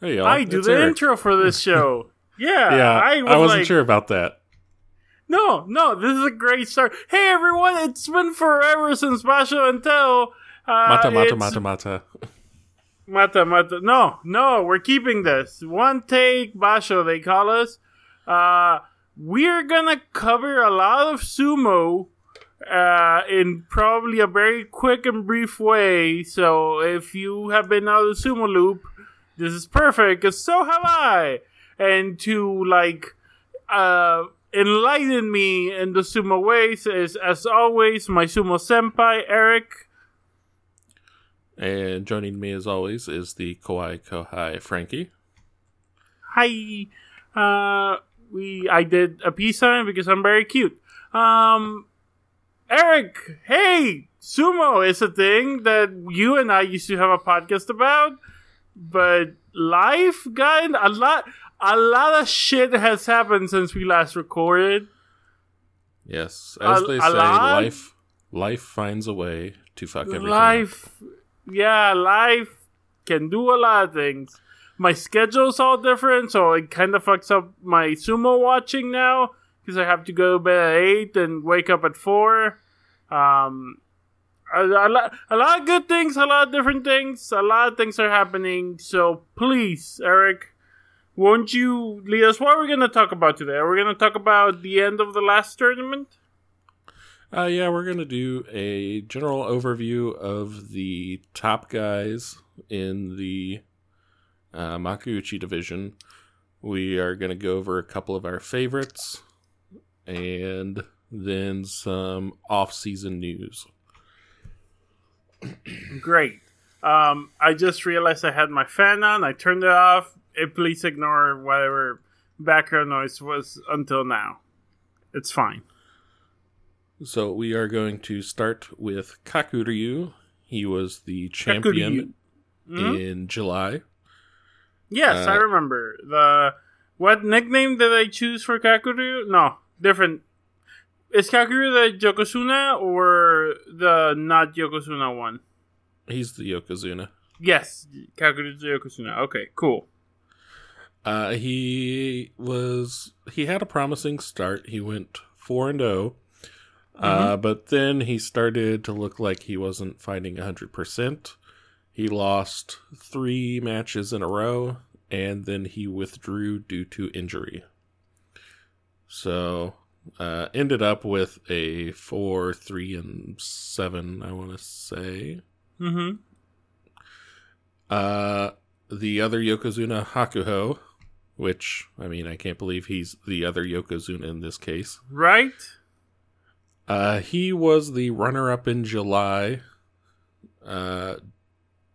Hey, y'all. I do it's the Eric. intro for this show. Yeah, Yeah, I, I, was wasn't like, sure about that. No, no, this is a great start. Hey everyone, it's been forever since Basho and Tell. Uh, Mata, mata, mata, mata. Mata, mata. No, no, we're keeping this. One take Basho, they call us. Uh, we're gonna cover a lot of sumo uh, in probably a very quick and brief way. So if you have been out of the sumo loop, this is perfect, because so have I. And to, like, uh, enlighten me in the sumo ways is, as always, my sumo senpai, Eric. And joining me as always is the Kawaii Kohai Frankie. hi uh we i did a peace sign because i'm very cute um eric hey sumo is a thing that you and i used to have a podcast about but life got a lot a lot of shit has happened since we last recorded Yes, as A- they say, life life finds a way to fuck everything. up. life yeah life can do a lot of things my schedule's all different so it kind of fucks up my sumo watching now because i have to go to bed at 8 and wake up at 4 um a, a, lot, a lot of good things a lot of different things a lot of things are happening so please eric won't you lead us what are we going to talk about today are we going to talk about the end of the last tournament Uh, yeah, we're going to do a general overview of the top guys in the uh, Makuuchi division. We are going to go over a couple of our favorites and then some off season news. Great. Um, I just realized I had my fan on. I turned it off. Eh, please ignore whatever background noise was until now. It's fine. So we are going to start with Kakuryu. He was the champion Mhm. in July. Yes, I Uh, remember the. What nickname did I choose for Kakuryu? No, different. Is Kakuryu the Yokozuna or the not Yokozuna one? He's the Yokozuna. Yes, Kakuryu's the Yokozuna. Okay, cool. Uh, he was he had a promising start. He went four and zero, uh, but then he started to look like he wasn't fighting hundred percent. He lost three matches in a row, and then he withdrew due to injury. So, uh, ended up with a four, three, and seven. I want to say. Mm-hmm. Uh, the other Yokozuna Hakuho, which I mean, I can't believe he's the other Yokozuna in this case. Right? Uh, he was the runner-up in July, uh,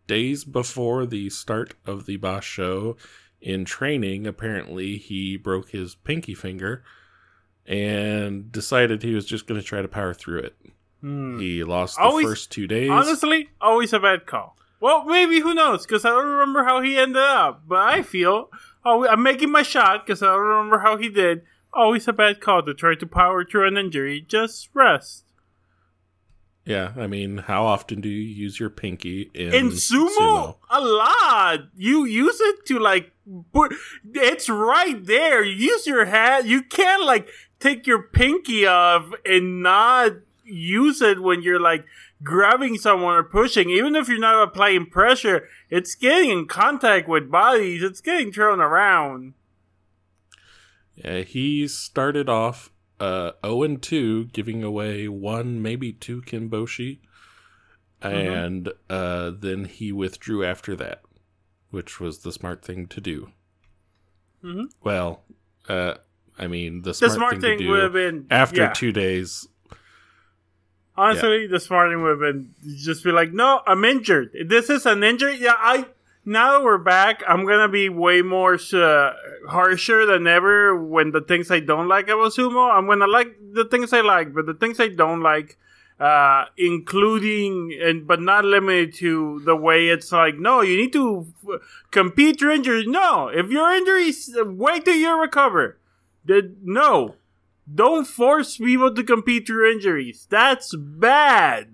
days before the start of the Basho. In training, apparently he broke his pinky finger and decided he was just going to try to power through it. Hmm. He lost the Always- first two days. Honestly, always a bad call. Well, maybe who knows? Because I don't remember how he ended up. But I feel oh, I'm making my shot because I don't remember how he did. Always a bad call to try to power through an injury. Just rest. Yeah, I mean, how often do you use your pinky in, In sumo, a lot. You use it to like put. It's right there. You use your hand. You can't like take your pinky off and not use it when you're like grabbing someone or pushing. Even if you're not applying pressure, it's getting in contact with bodies. It's getting thrown around. Yeah, he started off uh 0 and 2, giving away one, maybe two Kimboshi. And uh then he withdrew after that, which was the smart thing to do. Mhm. Well, uh I mean, the The smart, smart thing, thing to would do have been after yeah. two days. Honestly, the smart thing would have been just be like, "No, I'm injured. This is an injury." Yeah, I. Now that we're back, I'm gonna be way more uh, harsher than ever when the things I don't like about sumo. I'm gonna like the things I like, but the things I don't like, uh, including and but not limited to the way it's like, no, you need to f- compete your injuries. No, if your injuries, wait till you recover. No, don't force people to compete through injuries. That's bad.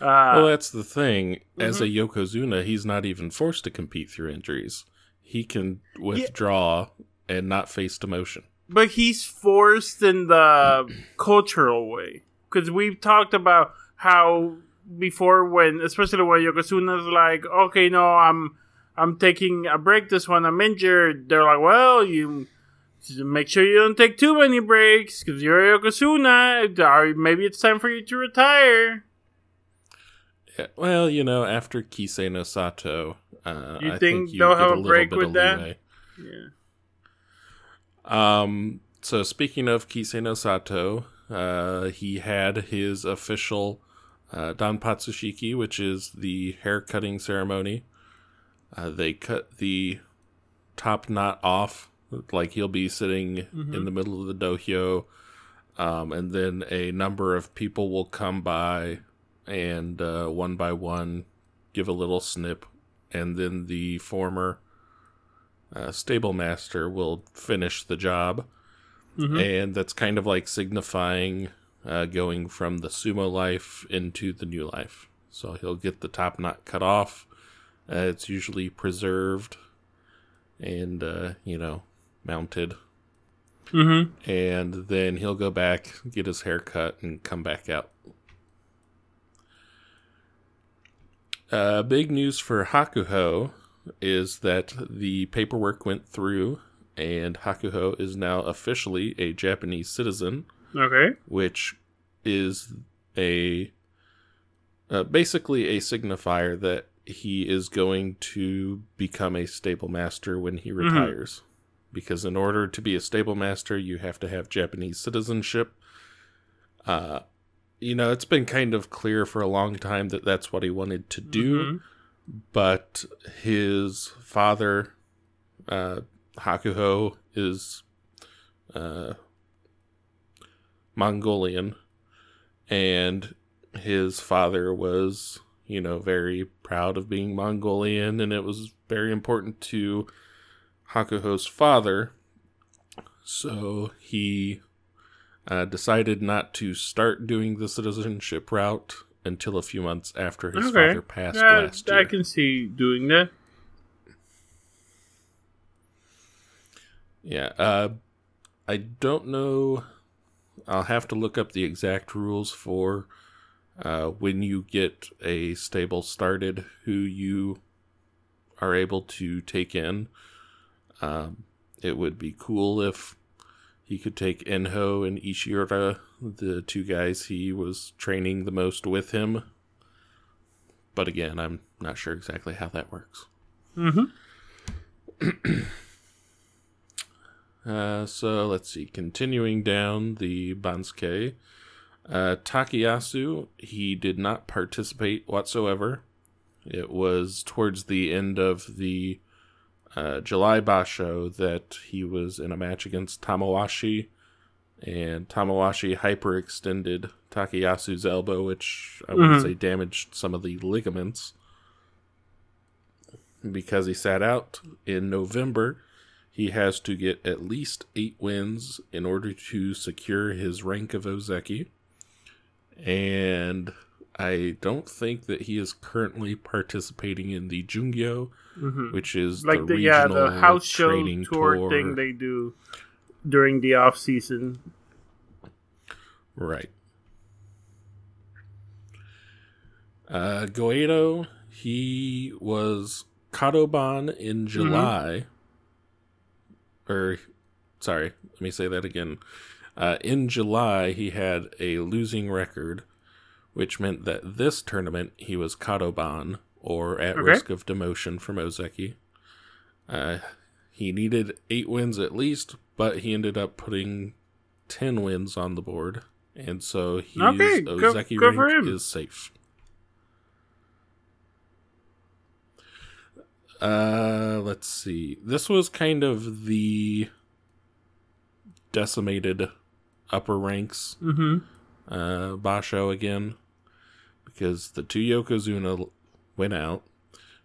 Uh, well, that's the thing. As a Mm-hmm. Yokozuna, he's not even forced to compete through injuries. he can withdraw yeah. and not face demotion. But he's forced in the cultural way because we've talked about how before when, especially when Yokozuna's like, okay, no, I'm I'm taking a break this one, I'm injured. They're like, well, you make sure you don't take too many breaks because you're Yokozuna. Or maybe it's time for you to retire. Yeah, well, you know, after Kisenosato, uh, you I think, you they'll have a, break with that? Yeah. Um. So speaking of Kisenosato, uh, he had his official uh, Danpatsushiki, which is the hair cutting ceremony. Uh, they cut the top knot off, like he'll be sitting mm-hmm. in the middle of the dohyo, um, and then a number of people will come by and uh, one by one give a little snip, and then the former uh, stable master will finish the job. Mm-hmm. And that's kind of like signifying uh, going from the sumo life into the new life. So he'll get the top knot cut off. Uh, it's usually preserved and, uh, you know, mounted. Mm-hmm. And then he'll go back, get his hair cut, and come back out. Uh, big news for Hakuho is that the paperwork went through, and Hakuho is now officially a Japanese citizen. Okay. Which is a uh, basically a signifier that he is going to become a stable master when he mm-hmm. retires. Mm-hmm. Because in order to be a stable master, you have to have Japanese citizenship. Uh, you know, it's been kind of clear for a long time that that's what he wanted to do. Mm-hmm. But his father, uh, Hakuho, is uh, Mongolian, and his father was, you know, very proud of being Mongolian, and it was very important to Hakuho's father. So he uh, decided not to start doing the citizenship route until a few months after his okay. father passed yeah, last year. I can see doing that. Yeah, uh, I don't know I'll have to look up the exact rules for uh, when you get a stable started, who you are able to take in. Um, it would be cool if he could take Enho and Ishiura, the two guys he was training the most with him. But again, I'm not sure exactly how that works. Mm-hmm. Uh, so let's see. Continuing down the Banzuke, uh, Takayasu, he did not participate whatsoever. It was towards the end of the uh, July Basho that he was in a match against Tamawashi, and Tamawashi hyperextended Takayasu's elbow, which I would mm-hmm. say damaged some of the ligaments. Because he sat out in November, he has to get at least eight wins in order to secure his rank of Ozeki. And I don't think that he is currently participating in the Jungyo, mm-hmm. which is like the, the yeah the house show tour, tour thing they do during the off season. Right. Uh, Goeido, he was Kadoban in mm-hmm. July. Mm-hmm or sorry, let me say that again. Uh, in July, he had a losing record, which meant that this tournament he was Kadoban, or at okay. risk of demotion from Ozeki. Uh, he needed eight wins at least, but he ended up putting 10 wins on the board. And so his okay, Ozeki go, go rank is safe. Uh, let's see. This was kind of the decimated upper ranks mm-hmm. Uh, Basho again because the two Yokozuna went out.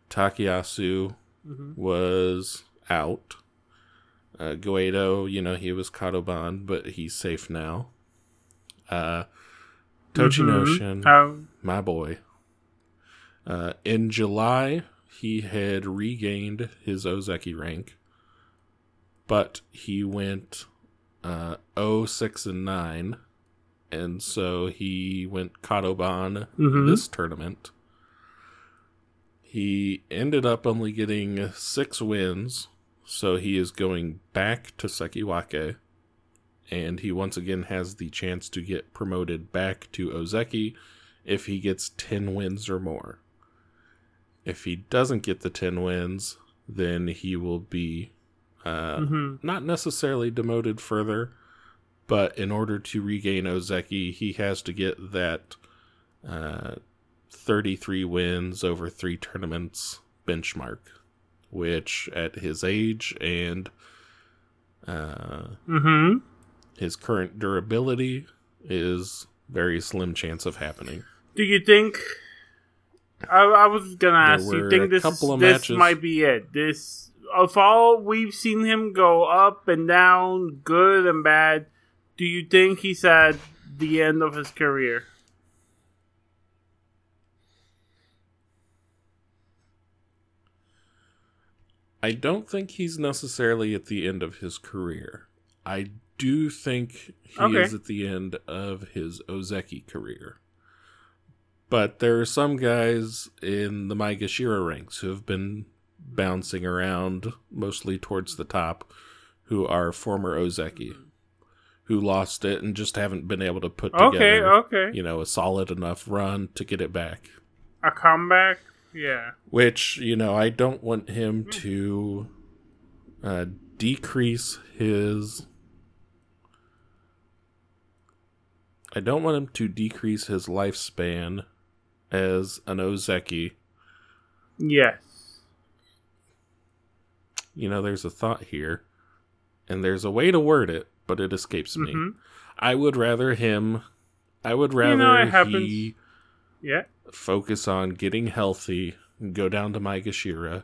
Takayasu mm-hmm. was out. Uh, you know, he was Kadoban, but he's safe now. Uh, Tochinoshin, mm-hmm. my boy. Uh, in July, he had regained his Ozeki rank, but he went uh, 06 and 9, and so he went Kadoban Mhm. this tournament. He ended up only getting six wins, so he is going back to Sekiwake, and he once again has the chance to get promoted back to Ozeki if he gets 10 wins or more. If he doesn't get the 10 wins, then he will be uh, Mhm. not necessarily demoted further, but in order to regain Ozeki, he has to get that uh, 33 wins over three tournaments benchmark, which at his age and uh, Mhm. his current durability is very slim chance of happening. Do you think? I, I was gonna ask. You think this this matches- might be it? This of all we've seen him go up and down, good and bad. Do you think he's at the end of his career? I don't think he's necessarily at the end of his career. I do think he Okay. is at the end of his Ozeki career. But there are some guys in the Maegashira ranks who have been bouncing around mostly towards the top who are former Ozeki who lost it and just haven't been able to put Okay, together okay. you know a solid enough run to get it back. A comeback? Yeah. Which, you know, I don't want him to uh, decrease his. I don't want him to decrease his lifespan as an Ozeki. Yes. You know, there's a thought here, and there's a way to word it, but it escapes me. Mhm. I would rather him. I would You rather know, it happens. he Yeah. focus on getting healthy, go down to Maegashira,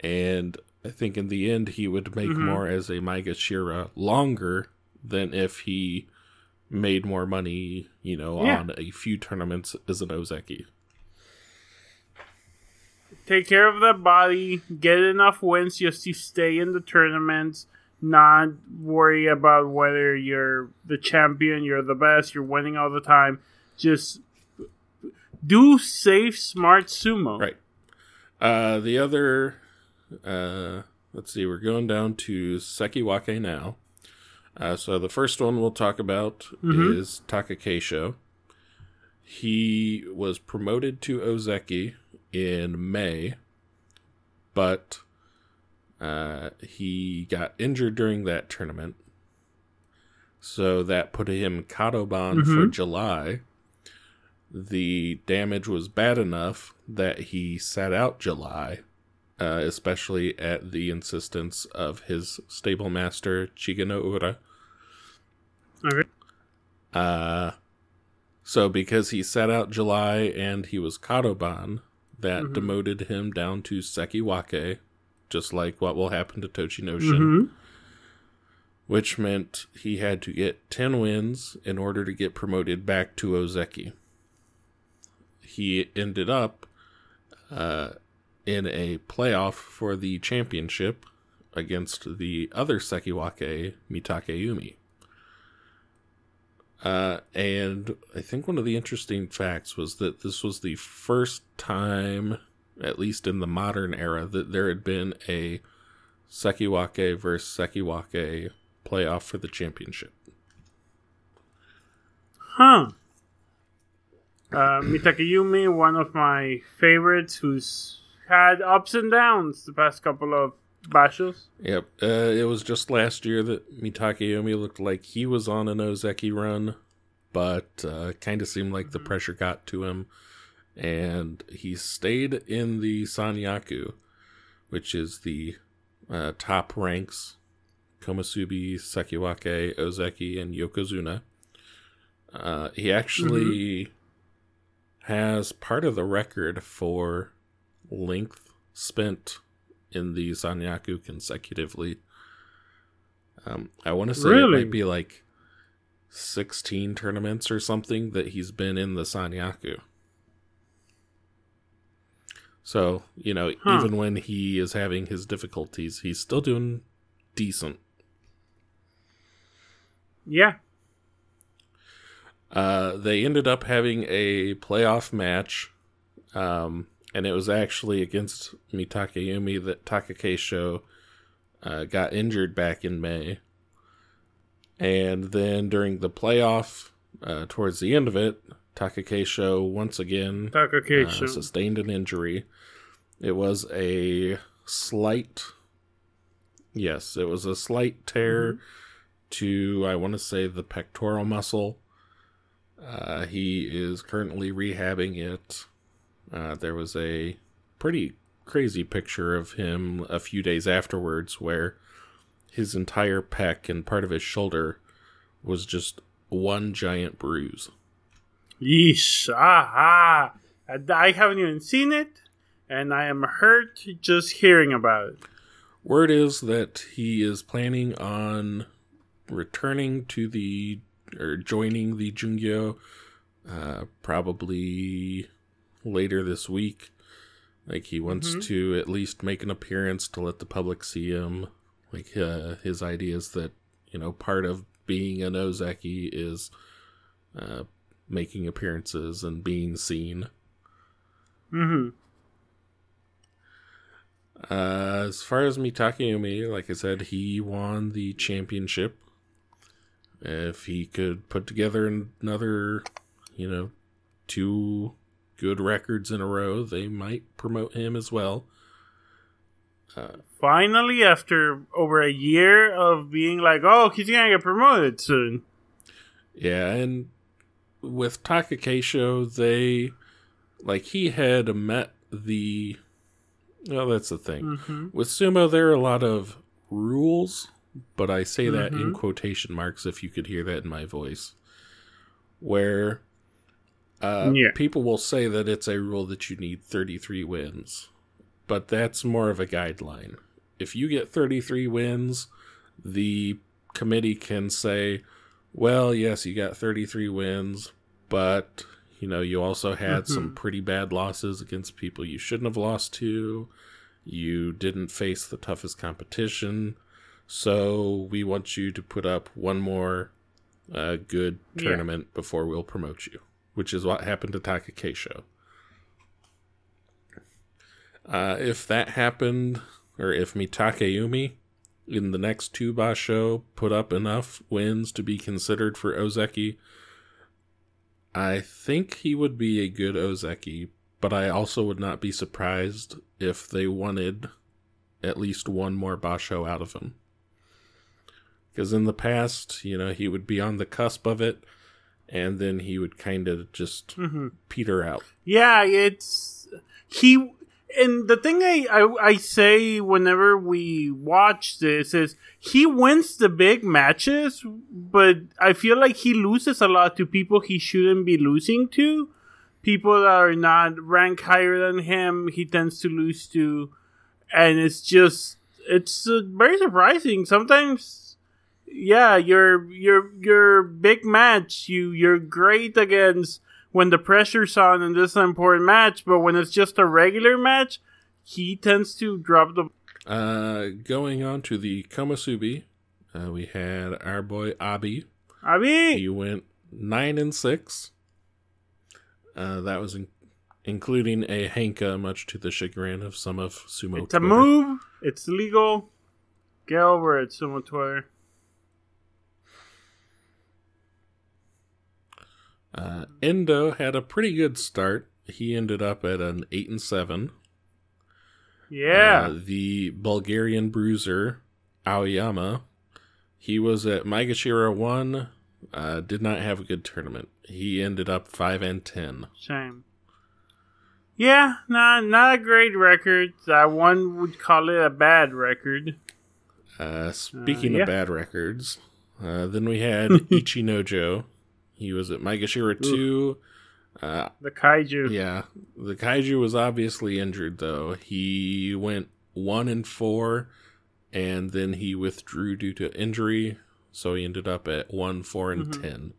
and I think in the end he would make Mhm. more as a Maegashira longer than if he made more money, you know, Yeah. on a few tournaments as an Ozeki. Take care of that body, get enough wins just to stay in the tournaments, not worry about whether you're the champion, you're the best, you're winning all the time. Just do safe, smart sumo. Right. Uh, the other, uh, let's see, we're going down to Sekiwake now. Uh, so the first one we'll talk about Mhm. is Takakeisho. He was promoted to Ozeki in May, but uh, he got injured during that tournament. So that put him Kadoban for Mhm. July. The damage was bad enough that he sat out July, uh, especially at the insistence of his stable master Chigano Ura. Okay. Uh, so because he sat out July and he was Kadoban, that Mhm. demoted him down to Sekiwake, just like what will happen to Tochinoshin, Mm-hmm. which meant he had to get 10 wins in order to get promoted back to Ozeki. He ended up uh, in a playoff for the championship against the other Sekiwake, Mitakeumi. Uh, and I think one of the interesting facts was that this was the first time, at least in the modern era, that there had been a Sekiwake versus Sekiwake playoff for the championship. Huh. Uh, Mitakeumi, one of my favorites, who's had ups and downs the past couple of bashos. Yep, uh, it was just last year that Mitakeumi looked like he was on an Ozeki run, but uh, kind of seemed like the pressure got to him, and he stayed in the Sanyaku, which is the uh, top ranks Komusubi, Sekiwake, Ozeki, and Yokozuna. Uh, he actually has part of the record for length spent in the Sanyaku consecutively. Um, I want to say it might be like 16 tournaments or something that he's been in the Sanyaku. So, you know, Huh. even when he is having his difficulties, he's still doing decent. Yeah. Uh, they ended up having a playoff match, um, and it was actually against Mitakeumi that Takakeisho uh, got injured back in May. And then during the playoff, uh, towards the end of it, Takakeisho once again uh, sustained an injury. It was a slight, yes, it was a slight tear to, I want to say, the pectoral muscle. Uh, he is currently rehabbing it. Uh, there was a pretty crazy picture of him a few days afterwards where his entire pec and part of his shoulder was just one giant bruise. Yeesh. Ah, ah. I haven't even seen it, and I am hurt just hearing about it. Word is that he is planning on returning to the or joining the Jungyo uh, probably later this week. Like he wants Mhm. to at least make an appearance to let the public see him. Like uh, his is that you know part of being an Ozeki is uh, making appearances and being seen. hmm Uh, as far as Mitakeumi, like I said, he won the championship. If he could put together another, you know, two good records in a row, they might promote him as well. Uh, Finally, after over a year of being like, oh, he's gonna get promoted soon. yeah, and with Takakeisho, they like he had met the. Well, that's the thing. hmm With sumo, there are a lot of rules, but I say that in Mhm. quotation marks if you could hear that in my voice. Where uh, Yeah. people will say that it's a rule that you need 33 wins, but that's more of a guideline. If you get 33 wins, the committee can say, well, yes, you got 33 wins, but you know, you also had some Mhm. pretty bad losses against people you shouldn't have lost to. You didn't face the toughest competition. So we want you to put up one more uh, good Yeah. tournament before we'll promote you, which is what happened to Takakeisho. Uh, if that happened, or if Mitakeumi in the next two Basho put up enough wins to be considered for Ozeki, I think he would be a good Ozeki, but I also would not be surprised if they wanted at least one more Basho out of him. Because in the past, you know, he would be on the cusp of it, and then he would kind of just hmm peter out. Yeah, it's he. And the thing I, I I say whenever we watch this is he wins the big matches, but I feel like he loses a lot to people he shouldn't be losing to. People that are not ranked higher than him, he tends to lose to, and it's just it's uh, very surprising. Sometimes, yeah, your your your big match, you you're great against when the pressure's on and this is an important match, but when it's just a regular match, he tends to drop the. Uh, going on to the Komusubi, uh, we had our boy Abi. I mean, He went nine and six. Uh, that was in- including a Henka, much to the chagrin of some of sumo. it's a move. It's legal. Get over it, Sumo Twitter. Uh, Endo had a pretty good start. He ended up at an eight and seven. Yeah. Uh, the Bulgarian bruiser Aoyama, he was at Maegashira one. Uh, did not have a good tournament. He ended up five and ten. Shame. Yeah, not not a great record. That one would call it a bad record. Uh, speaking Uh, yeah. of bad records, uh, then we had Ichinojo. He was at Maegashira two. Uh, The kaiju. yeah, the kaiju was obviously injured though. He went one and four, and then he withdrew due to injury. So he ended up at one, four, and Mhm. ten.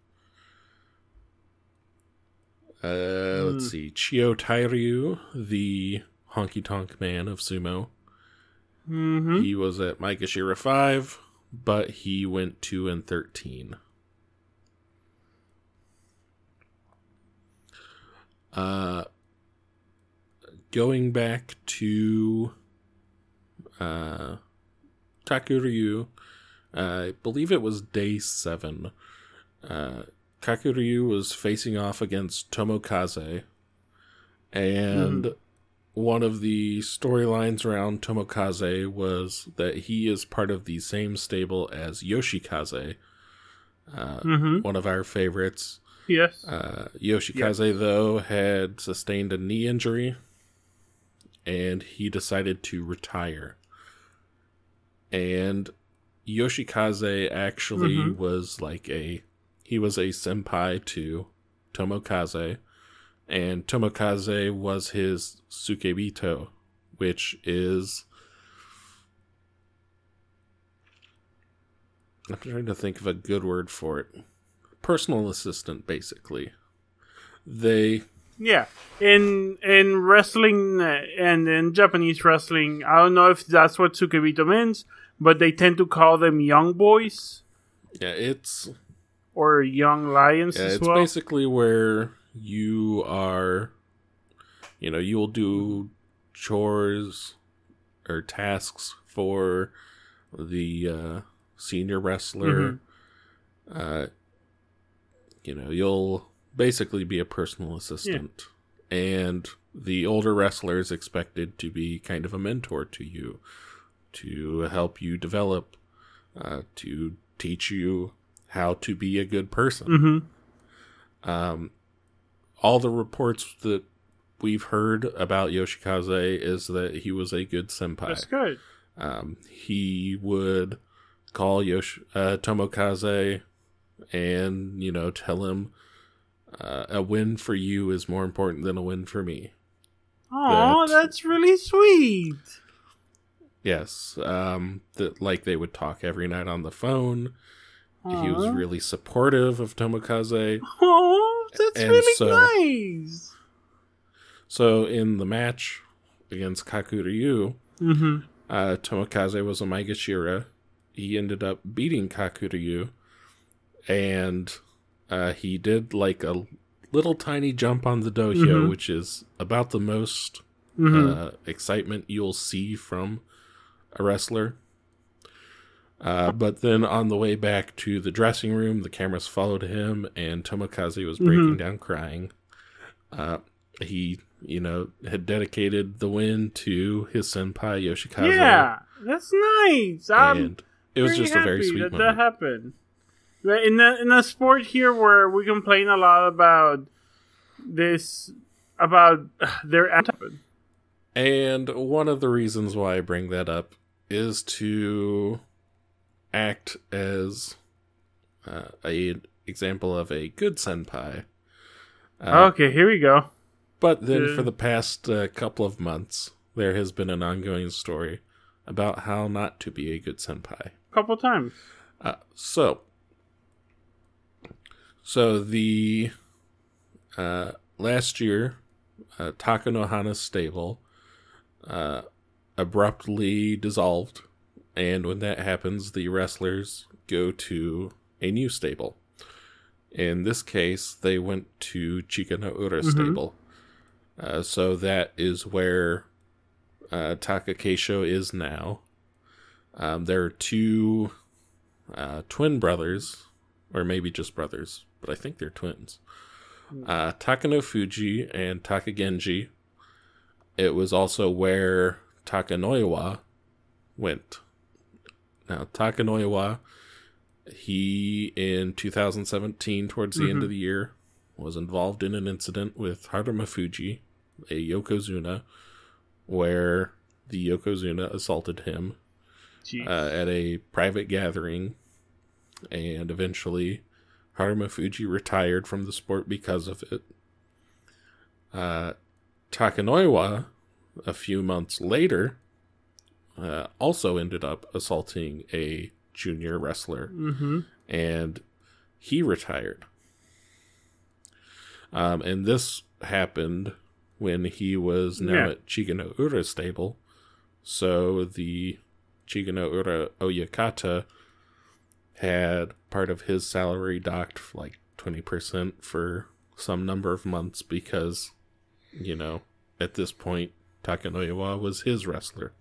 Uh, let's Mm. see, Chiyotairyu, the honky tonk man of sumo. Mm-hmm. He was at Maegashira 5, but he went 2 and 13. Uh, going back to uh, Kakuryu, uh, I believe it was day 7. Uh, Kakuryu was facing off against Tomokaze, and one of the storylines around Tomokaze was that he is part of the same stable as Yoshikaze, uh, Mm-hmm. one of our favorites. Yes. Uh, Yoshikaze, though, had sustained a knee injury and he decided to retire. And Yoshikaze actually Mhm. was like a he was a senpai to Tomokaze, and Tomokaze was his Tsukebito, which is I'm trying to think of a good word for it. Personal assistant, basically. They Yeah, in in wrestling uh, and in Japanese wrestling, I don't know if that's what Tsukebito means, but they tend to call them young boys yeah, it's or young lions Yeah, as it's well. basically where you are, you know, you'll do chores or tasks for the uh, senior wrestler. Mhm. Uh, you know, you'll basically be a personal assistant, and the older wrestler is expected to be kind of a mentor to you, to help you develop, uh, to teach you how to be a good person Mm-hmm. um, all the reports that we've heard about Yoshikaze is that he was a good senpai. That's good. Um, he would call Yosh- uh, Tomokaze and you know tell him uh, a win for you is more important than a win for me. Oh, That- that's really sweet. Yes, um, that like they would talk every night on the phone. He was really supportive of Tomokaze. Oh, that's And really so- nice. So in the match against Kakuryu, Mm-hmm. Uh, Tomokaze was a Maegashira. He ended up beating Kakuryu, and uh, he did like a little tiny jump on the dohyo, Mhm. which is about the most Mm-hmm. uh, excitement you'll see from a wrestler. Uh, but then on the way back to the dressing room, the cameras followed him, and Tomokaze was breaking Mhm. down crying. Uh, he, you know, had dedicated the win to his senpai Yoshikaze. yeah, that's nice. I'm and it was just a very sweet that moment. that happened. In a, in a sport here where we complain a lot about this, about their happen. And one of the reasons why I bring that up is to act as uh, a example of a good senpai. Uh, okay, here we go. But then Yeah. for the past uh, couple of months, there has been an ongoing story about how not to be a good senpai. A couple of times. Uh, so, so the uh, last year, uh, Takanohana's stable uh, abruptly dissolved, and when that happens, the wrestlers go to a new stable. In this case, they went to Chiganoura Mhm. stable. Uh, so that is where uh, Taka Keisho is now. Um, there are two uh, twin brothers, or maybe just brothers, but I think they're twins. Uh, Takano Fuji and Takagenji. It was also where Takanoiwa went. Now, Takanoiwa, he in 2017, towards the end Mhm. of the year, was involved in an incident with Haruma Fuji, a Yokozuna, where the Yokozuna assaulted him uh, at a private gathering, and eventually Haruma Fuji retired from the sport because of it. Uh, Takanoiwa, a few months later, uh, also ended up assaulting a junior wrestler, mm-hmm. and he retired. Um, and this happened when he was now Yeah. at Chigano Ura's stable. So the Chigano Ura Oyakata had part of his salary docked like 20% for some number of months because, you know, at this point, Takanoiwa was his wrestler.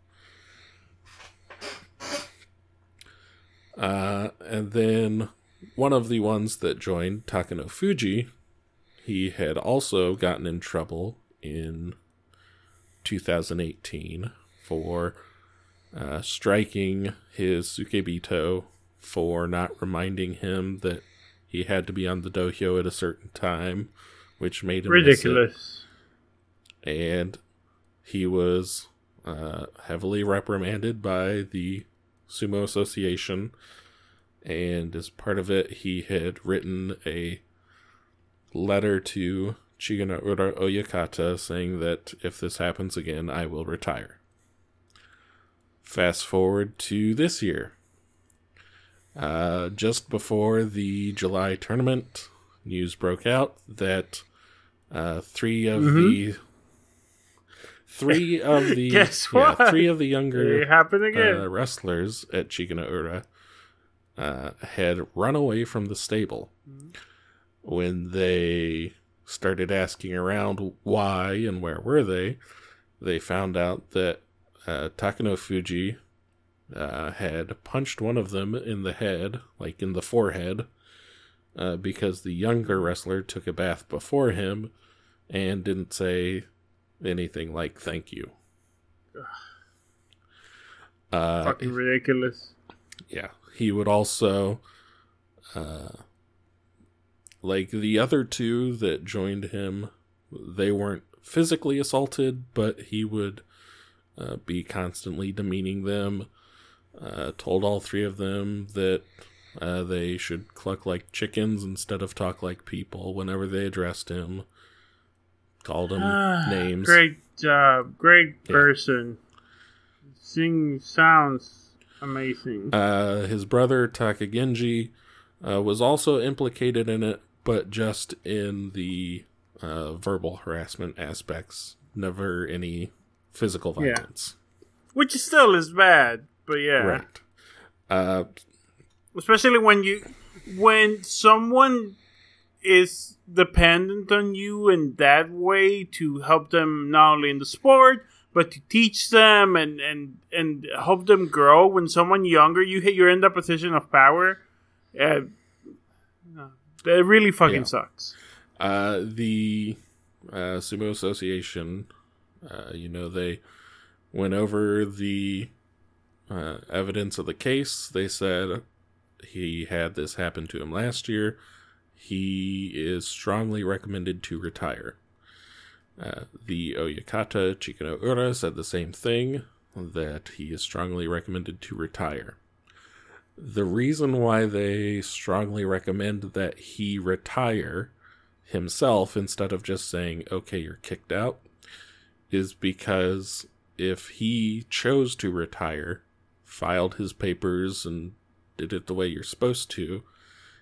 Uh, and then one of the ones that joined, Takano Fuji, he had also gotten in trouble in 2018 for uh, striking his Tsukebito for not reminding him that he had to be on the dohyo at a certain time, which made him it Ridiculous. and he was uh, heavily reprimanded by the sumo association and as part of it he had written a letter to Chiganoura Oyakata saying that if this happens again I will retire. Fast forward to this year. Uh, just before the July tournament, news broke out that uh, three of the three of the Guess yeah, three of the younger It happened again. uh, wrestlers at Chigano Ura uh, had run away from the stable. When they started asking around why and where were they, they found out that uh, Takano Fuji uh, had punched one of them in the head, like in the forehead, uh, because the younger wrestler took a bath before him and didn't say anything like thank you. Uh, Fucking ridiculous. yeah he would also uh like the other two that joined him they weren't physically assaulted but he would uh, be constantly demeaning them uh, told all three of them that uh, they should cluck like chickens instead of talk like people whenever they addressed him called him names Great job. Great Yeah. person. Sing sounds amazing. Uh, his brother Takagenji uh, was also implicated in it, but just in the uh, verbal harassment aspects, never any physical Yeah. violence. Which still is bad, but yeah. Right. Uh, Especially when you when someone is dependent on you in that way to help them not only in the sport but to teach them and and and help them grow when someone younger you hit you're in that position of power uh, it really fucking Yeah. sucks uh, the uh, Sumo Association, uh, you know, they went over the uh, evidence of the case. They said he had this happen to him last year. He is strongly recommended to retire. Uh, the Oyakata Chigano Ura said the same thing that he is strongly recommended to retire. The reason why they strongly recommend that he retire himself instead of just saying, okay, you're kicked out, is because if he chose to retire, filed his papers, and did it the way you're supposed to,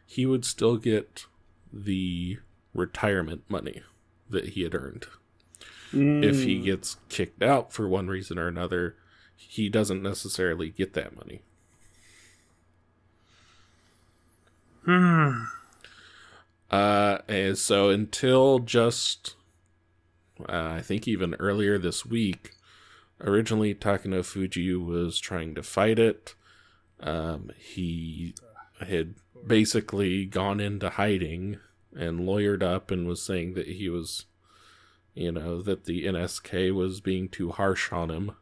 he would still get the retirement money that he had earned. If he gets kicked out for one reason or another, he doesn't necessarily get that money. Hmm. Uh, and so until just, uh, I think even earlier this week, originally Takano Fuji was trying to fight it. Um, he had basically gone into hiding and lawyered up and was saying that he was, you know, that the NSK was being too harsh on him.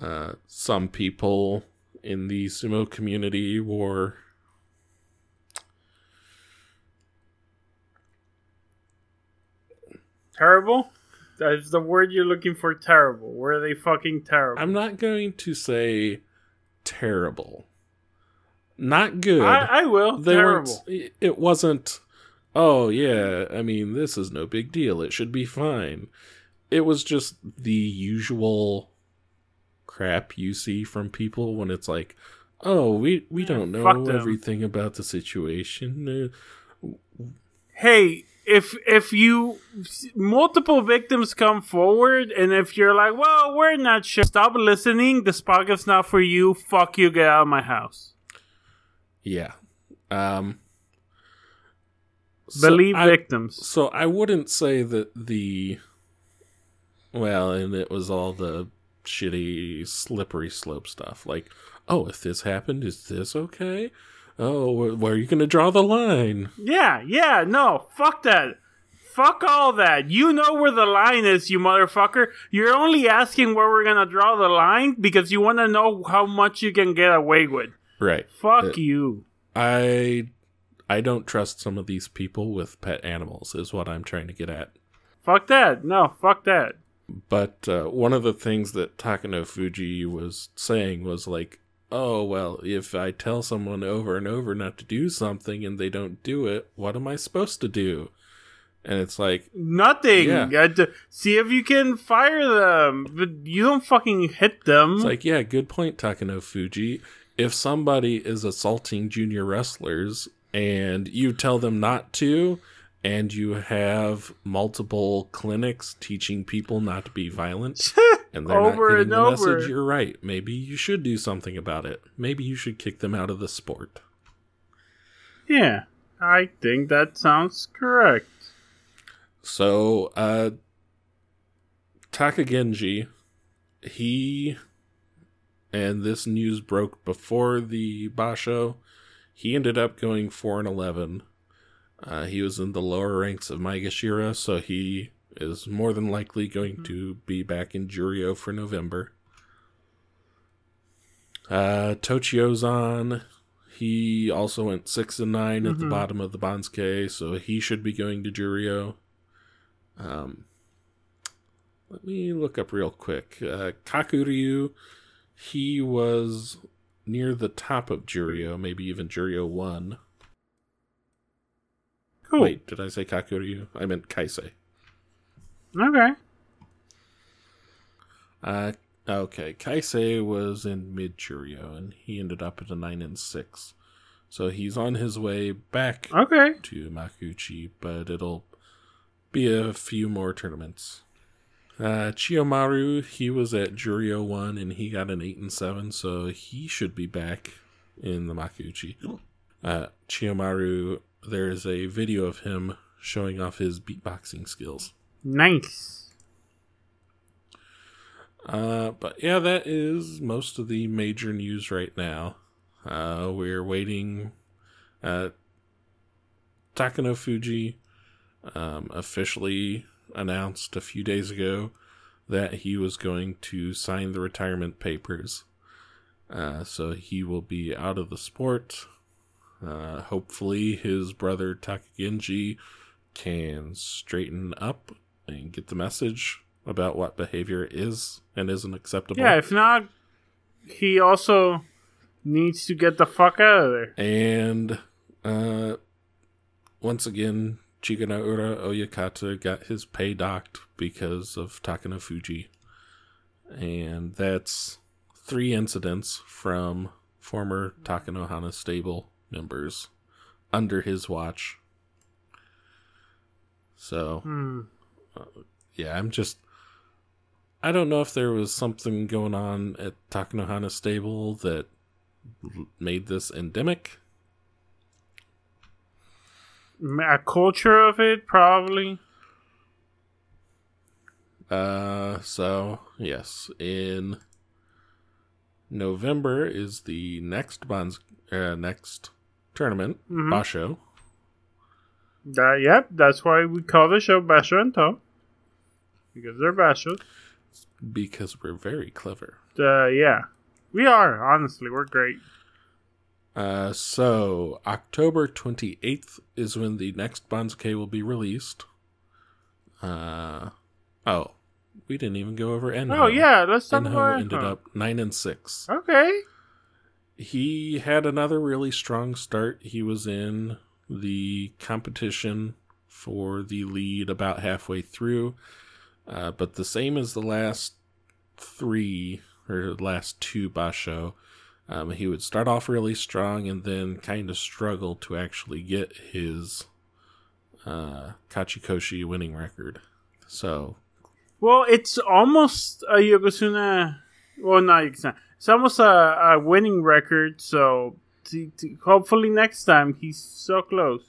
Uh, some people in the sumo community were terrible that's the word you're looking for terrible were they fucking terrible I'm not going to say terrible. Not good. I, I will they terrible weren't it wasn't oh yeah, I mean this is no big deal. It should be fine. It was just the usual crap you see from people when it's like, "Oh, we we Yeah, don't know everything about the situation." Uh, hey if if you multiple victims come forward and if you're like, well, we're not sure, stop listening. This podcast's not for you. Fuck you. Get out of my house. Yeah. Um. so Believe I- victims. So I wouldn't say that the well, and it was all the shitty slippery slope stuff. Like, oh, if this happened, is this okay? Oh, where are you going to draw the line? Yeah, yeah, no, fuck that. Fuck all that. You know where the line is, you motherfucker. You're only asking where we're gonna draw the line because you want to know how much you can get away with. Right. Fuck Uh, you. I I don't trust some of these people with pet animals. Is what I'm trying to get at. Fuck that. No, fuck that. But uh, one of the things that Takano Fuji was saying was like, oh, well, if I tell someone over and over not to do something and they don't do it, what am I supposed to do? And it's like, Nothing. Yeah. See if you can fire them, but you don't fucking hit them. it's like, yeah, good point, Takano Fuji. If somebody is assaulting junior wrestlers and you tell them not to, and you have multiple clinics teaching people not to be violent, and they're Over not getting the over. message, you're right. Maybe you should do something about it. Maybe you should kick them out of the sport. yeah, I think that sounds correct. So, uh, Takagenji, he, and this news broke before the Basho, he ended up going 4 and 11. Uh, he was in the lower ranks of Maegashira, so he is more than likely going to be back in Juryo for November. Uh, Tochiozan, he also went 6 and 9 at the Mhm. bottom of the Banzuke, so he should be going to Juryo. Um, let me look up real quick. Uh, Kakuryu, he was near the top of Juryo, maybe even Juryo 1. Cool. Wait, did I say Kakuryu? I meant Kaisei. Okay. Uh, okay, Kaisei was in mid Juryo, and he ended up at a 9 and 6. So he's on his way back Okay. to Makuuchi, but it'll be a few more tournaments. Uh, Chiyomaru, he was at Juryo 1 and he got an 8 and 7, so he should be back in the Makuuchi. Uh, Chiyomaru, there's a video of him showing off his beatboxing skills. Nice. Uh, but yeah, that is most of the major news right now. Uh, we're waiting. Uh, Takano Fuji um, officially announced a few days ago that he was going to sign the retirement papers. Uh, so he will be out of the sport. Uh, hopefully, his brother Takagenji can straighten up and get the message about what behavior is and isn't acceptable. Yeah, if not, he also needs to get the fuck out of there. And uh, once again, Chiganoura Oyakata got his pay docked because of Takano Fuji. And that's three incidents from former Takanohana stable members under his watch. So, Hmm. yeah, I'm just. I don't know if there was something going on at Takanohana stable that made this endemic. A culture of it, probably. Uh, so yes, in November is the next bonds uh, next tournament, Mhm. Basho. That, yep, that's why we call the show Basho and Tom. Because they're Bashos. because we're very clever. Uh, yeah. We are, honestly. We're great. Uh, so October twenty eighth is when the next Banzuke will be released. Uh, oh, we didn't even go over Enho. Oh, yeah, let's talk Enho about ended up nine and six. Okay. He had another really strong start. He was in the competition for the lead about halfway through, uh, but the same as the last three or last two Basho. Um, he would start off really strong and then kind of struggle to actually get his uh, Kachikoshi winning record. So, Well, it's almost a Yokozuna. Well, not It's almost a, a winning record. So t- t- hopefully next time he's so close.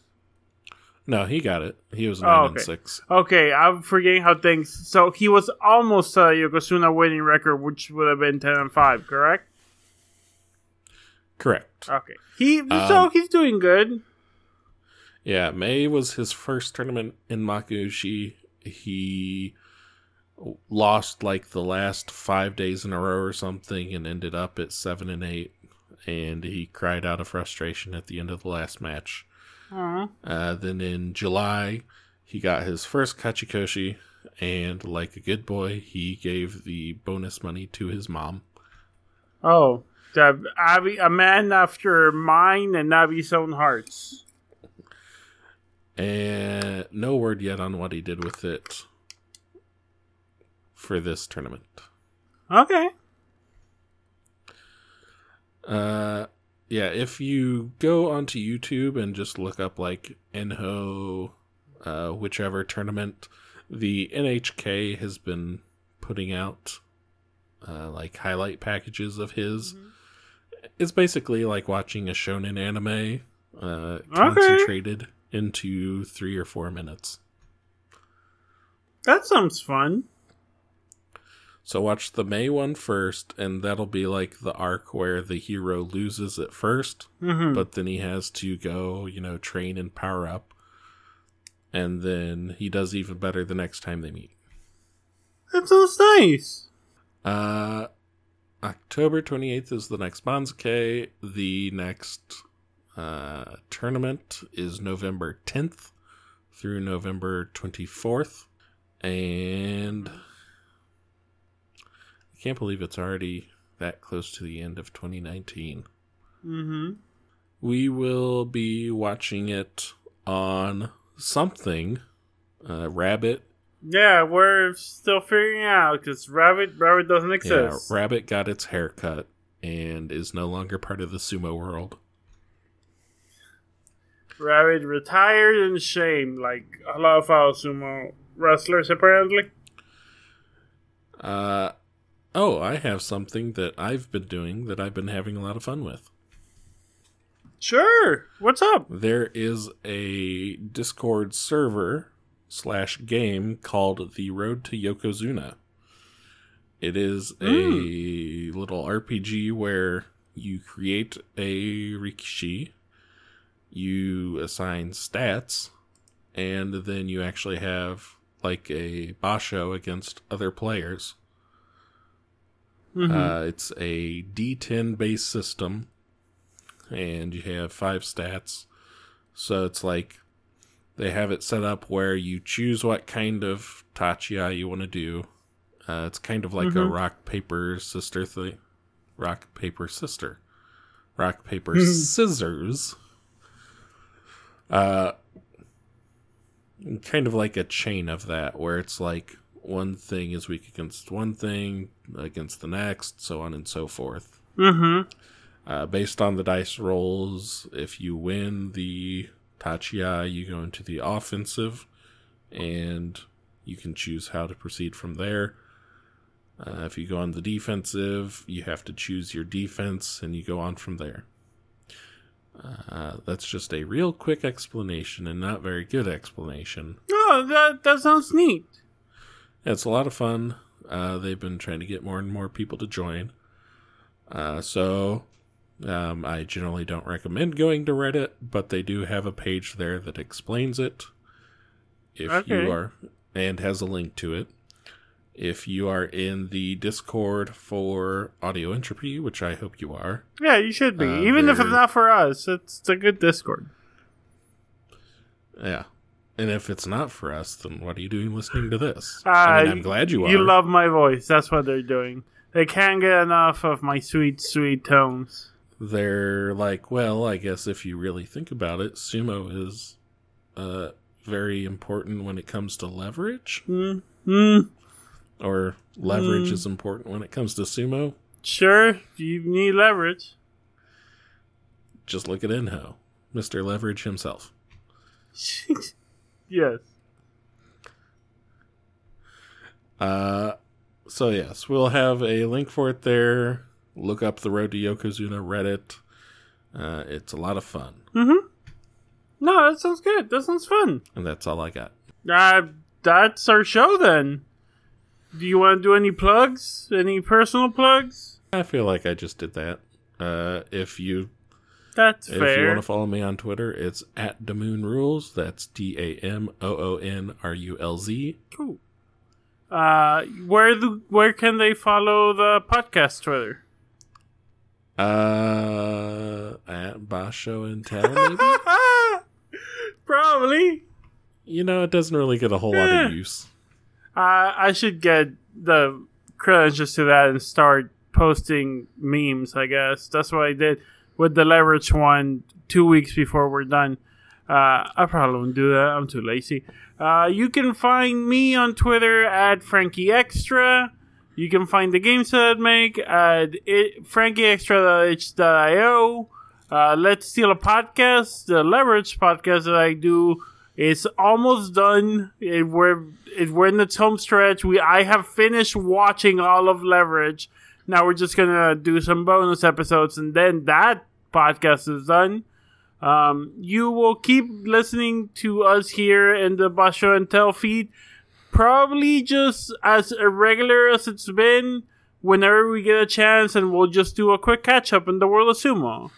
no, he got it. He was Oh, nine and six. Okay, I'm forgetting how things. So he was almost a Yokozuna winning record, which would have been ten and five, correct? Correct. Okay, he so Um, he's doing good. Yeah, May was his first tournament in Makuuchi. He lost like the last five days in a row or something and ended up at seven and eight. And he cried out of frustration at the end of the last match. Uh, then in July, he got his first Kachikoshi, and like a good boy, he gave the bonus money to his mom. Oh, the Abby, a man after mine and Navi's own hearts. And no word yet on what he did with it for this tournament. Okay. Uh, yeah, if you go onto YouTube and just look up like Enho, uh, whichever tournament, the NHK has been putting out uh, like highlight packages of his. It's basically like watching a shonen anime, uh, concentrated into three or four minutes. That sounds fun. So watch the May one first, and that'll be like the arc where the hero loses at first, hmm but then he has to go, you know, train and power up. And then he does even better the next time they meet. That sounds nice. Uh October 28th is the next Banzuke. The next uh tournament is November 10th through November 24th. And I can't believe it's already that close to the end of 2019. hmm We will be watching it on something. Uh, Rabbit. Yeah, we're still figuring out because Rabbit Rabbit doesn't exist. Yeah. Rabbit got its hair cut and is no longer part of the sumo world. Rabbit retired in shame, like a lot of our sumo wrestlers apparently. Uh, oh, I have something that I've been doing that I've been having a lot of fun with. Sure. What's up? There is a Discord server slash game called The Road to Yokozuna. It is a hmm. little RPG where you create a rikishi, you assign stats, and then you actually have like a basho against other players. Mhm. Uh, it's a D10 based system, and you have five stats. So it's like they have it set up where you choose what kind of tachiai you want to do. Uh, it's kind of like a Mhm. rock paper sister thing. Rock paper sister. Rock paper scissors. Uh, kind of like a chain of that, where it's like one thing is weak against one thing, against the next, so on and so forth. Mhm. Uh, based on the dice rolls, if you win the Tachiai, you go into the offensive, and you can choose how to proceed from there. Uh, if you go on the defensive, you have to choose your defense, and you go on from there. Uh, that's just a real quick explanation and not very good explanation. Oh, that that sounds neat. It's a lot of fun. Uh, they've been trying to get more and more people to join. Uh, so um, I generally don't recommend going to Reddit, but they do have a page there that explains it. If Okay. you are, and has a link to it. If you are in the Discord for Audio Entropy, which I hope you are, Yeah, you should be. Uh, Even if it's not for us, it's, it's a good Discord. yeah. And if it's not for us, then what are you doing listening to this? Uh, I mean, I'm glad you are. You love my voice. That's what they're doing. They can't get enough of my sweet, sweet tones. they're like, well, I guess if you really think about it, sumo is uh, very important when it comes to leverage, Mm, mm, or leverage Mm. is important when it comes to sumo. sure, you need leverage. Just look at Enho, Mr. Leverage himself. Yes. Uh, so yes, we'll have a link for it there. Look up the Road to Yokozuna Reddit. Uh, it's a lot of fun, Mm-hmm. No, that sounds good. That sounds fun. and that's all I got. Uh, that's our show then. Do you want to do any plugs? Any personal plugs? I feel like I just did that. Uh, if you That's if you want to follow me on Twitter, it's at Damoon Rules. That's D A M O O N R U L Z. Cool. Uh, where the where can they follow the podcast Twitter? Uh, at Basho and Tell, maybe. Probably. you know, it doesn't really get a whole lot Eh. of use. Uh, I should get the credentials to that and start posting memes. I guess that's what I did with the leverage one two weeks before we're done. Uh, I probably won't do that. I'm too lazy. Uh, you can find me on Twitter at Frankie Extra. You can find the games that I make at it, frankieextra.itch.io. Uh, Let's Steal a Podcast, the Leverage podcast that I do, is almost done. It, we're, it, we're in its home stretch. We I have finished watching all of Leverage. Now we're just gonna do some bonus episodes, and then that podcast is done. Um, you will keep listening to us here in the Basho and Tell feed, probably just as irregular as it's been. Whenever we get a chance, and we'll just do a quick catch up in the world of sumo.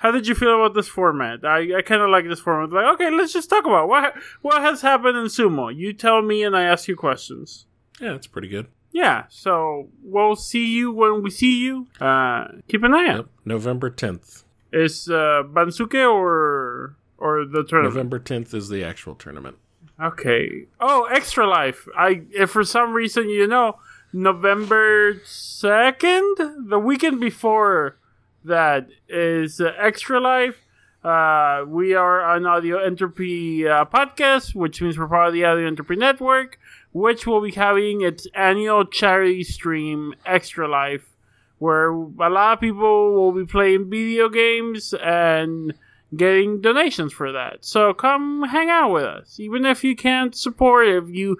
How did you feel about this format? I, I kind of like this format. Like, okay, let's just talk about what what has happened in sumo. You tell me, and I ask you questions. Yeah, that's pretty good. Yeah, so we'll see you when we see you. Uh, keep an eye out. Yep. November 10th. Is uh, Banzuke or or the tournament? November 10th is the actual tournament. Okay. Oh, Extra Life. I if for some reason you know November second, the weekend before that is uh, Extra Life. Uh, we are an Audio Entropy uh, podcast, which means we're part of the Audio Entropy Network, which will be having its annual charity stream, Extra Life, where a lot of people will be playing video games and getting donations for that. So come hang out with us. Even if you can't support, if you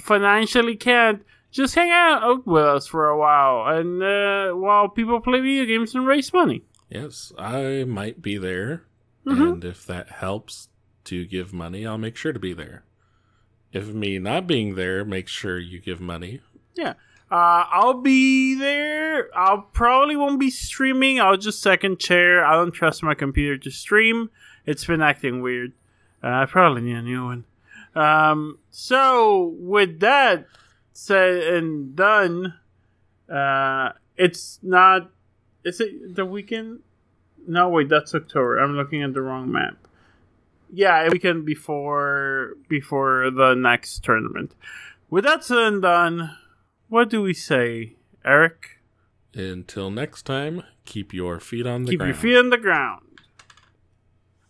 financially can't, just hang out with us for a while and uh, while people play video games and raise money. Yes, I might be there. Mhm. And if that helps to give money, I'll make sure to be there. If me not being there makes sure you give money, Yeah. Uh, I'll be there. I'll probably won't be streaming. I'll just second chair. I don't trust my computer to stream. It's been acting weird. Uh, I probably need a new one. Um, so with that said and done, uh, it's not. Is it the weekend? No, wait, that's October. I'm looking at the wrong map. Yeah, a weekend before before the next tournament. With that said and done, what do we say, Eric? until next time, keep your feet on the ground. Keep ground. your feet on the ground.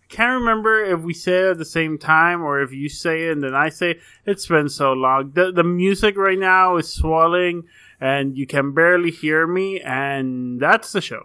I can't remember if we say it at the same time or if you say it and then I say it. It's been so long. The, the music right now is swelling and you can barely hear me, and that's the show.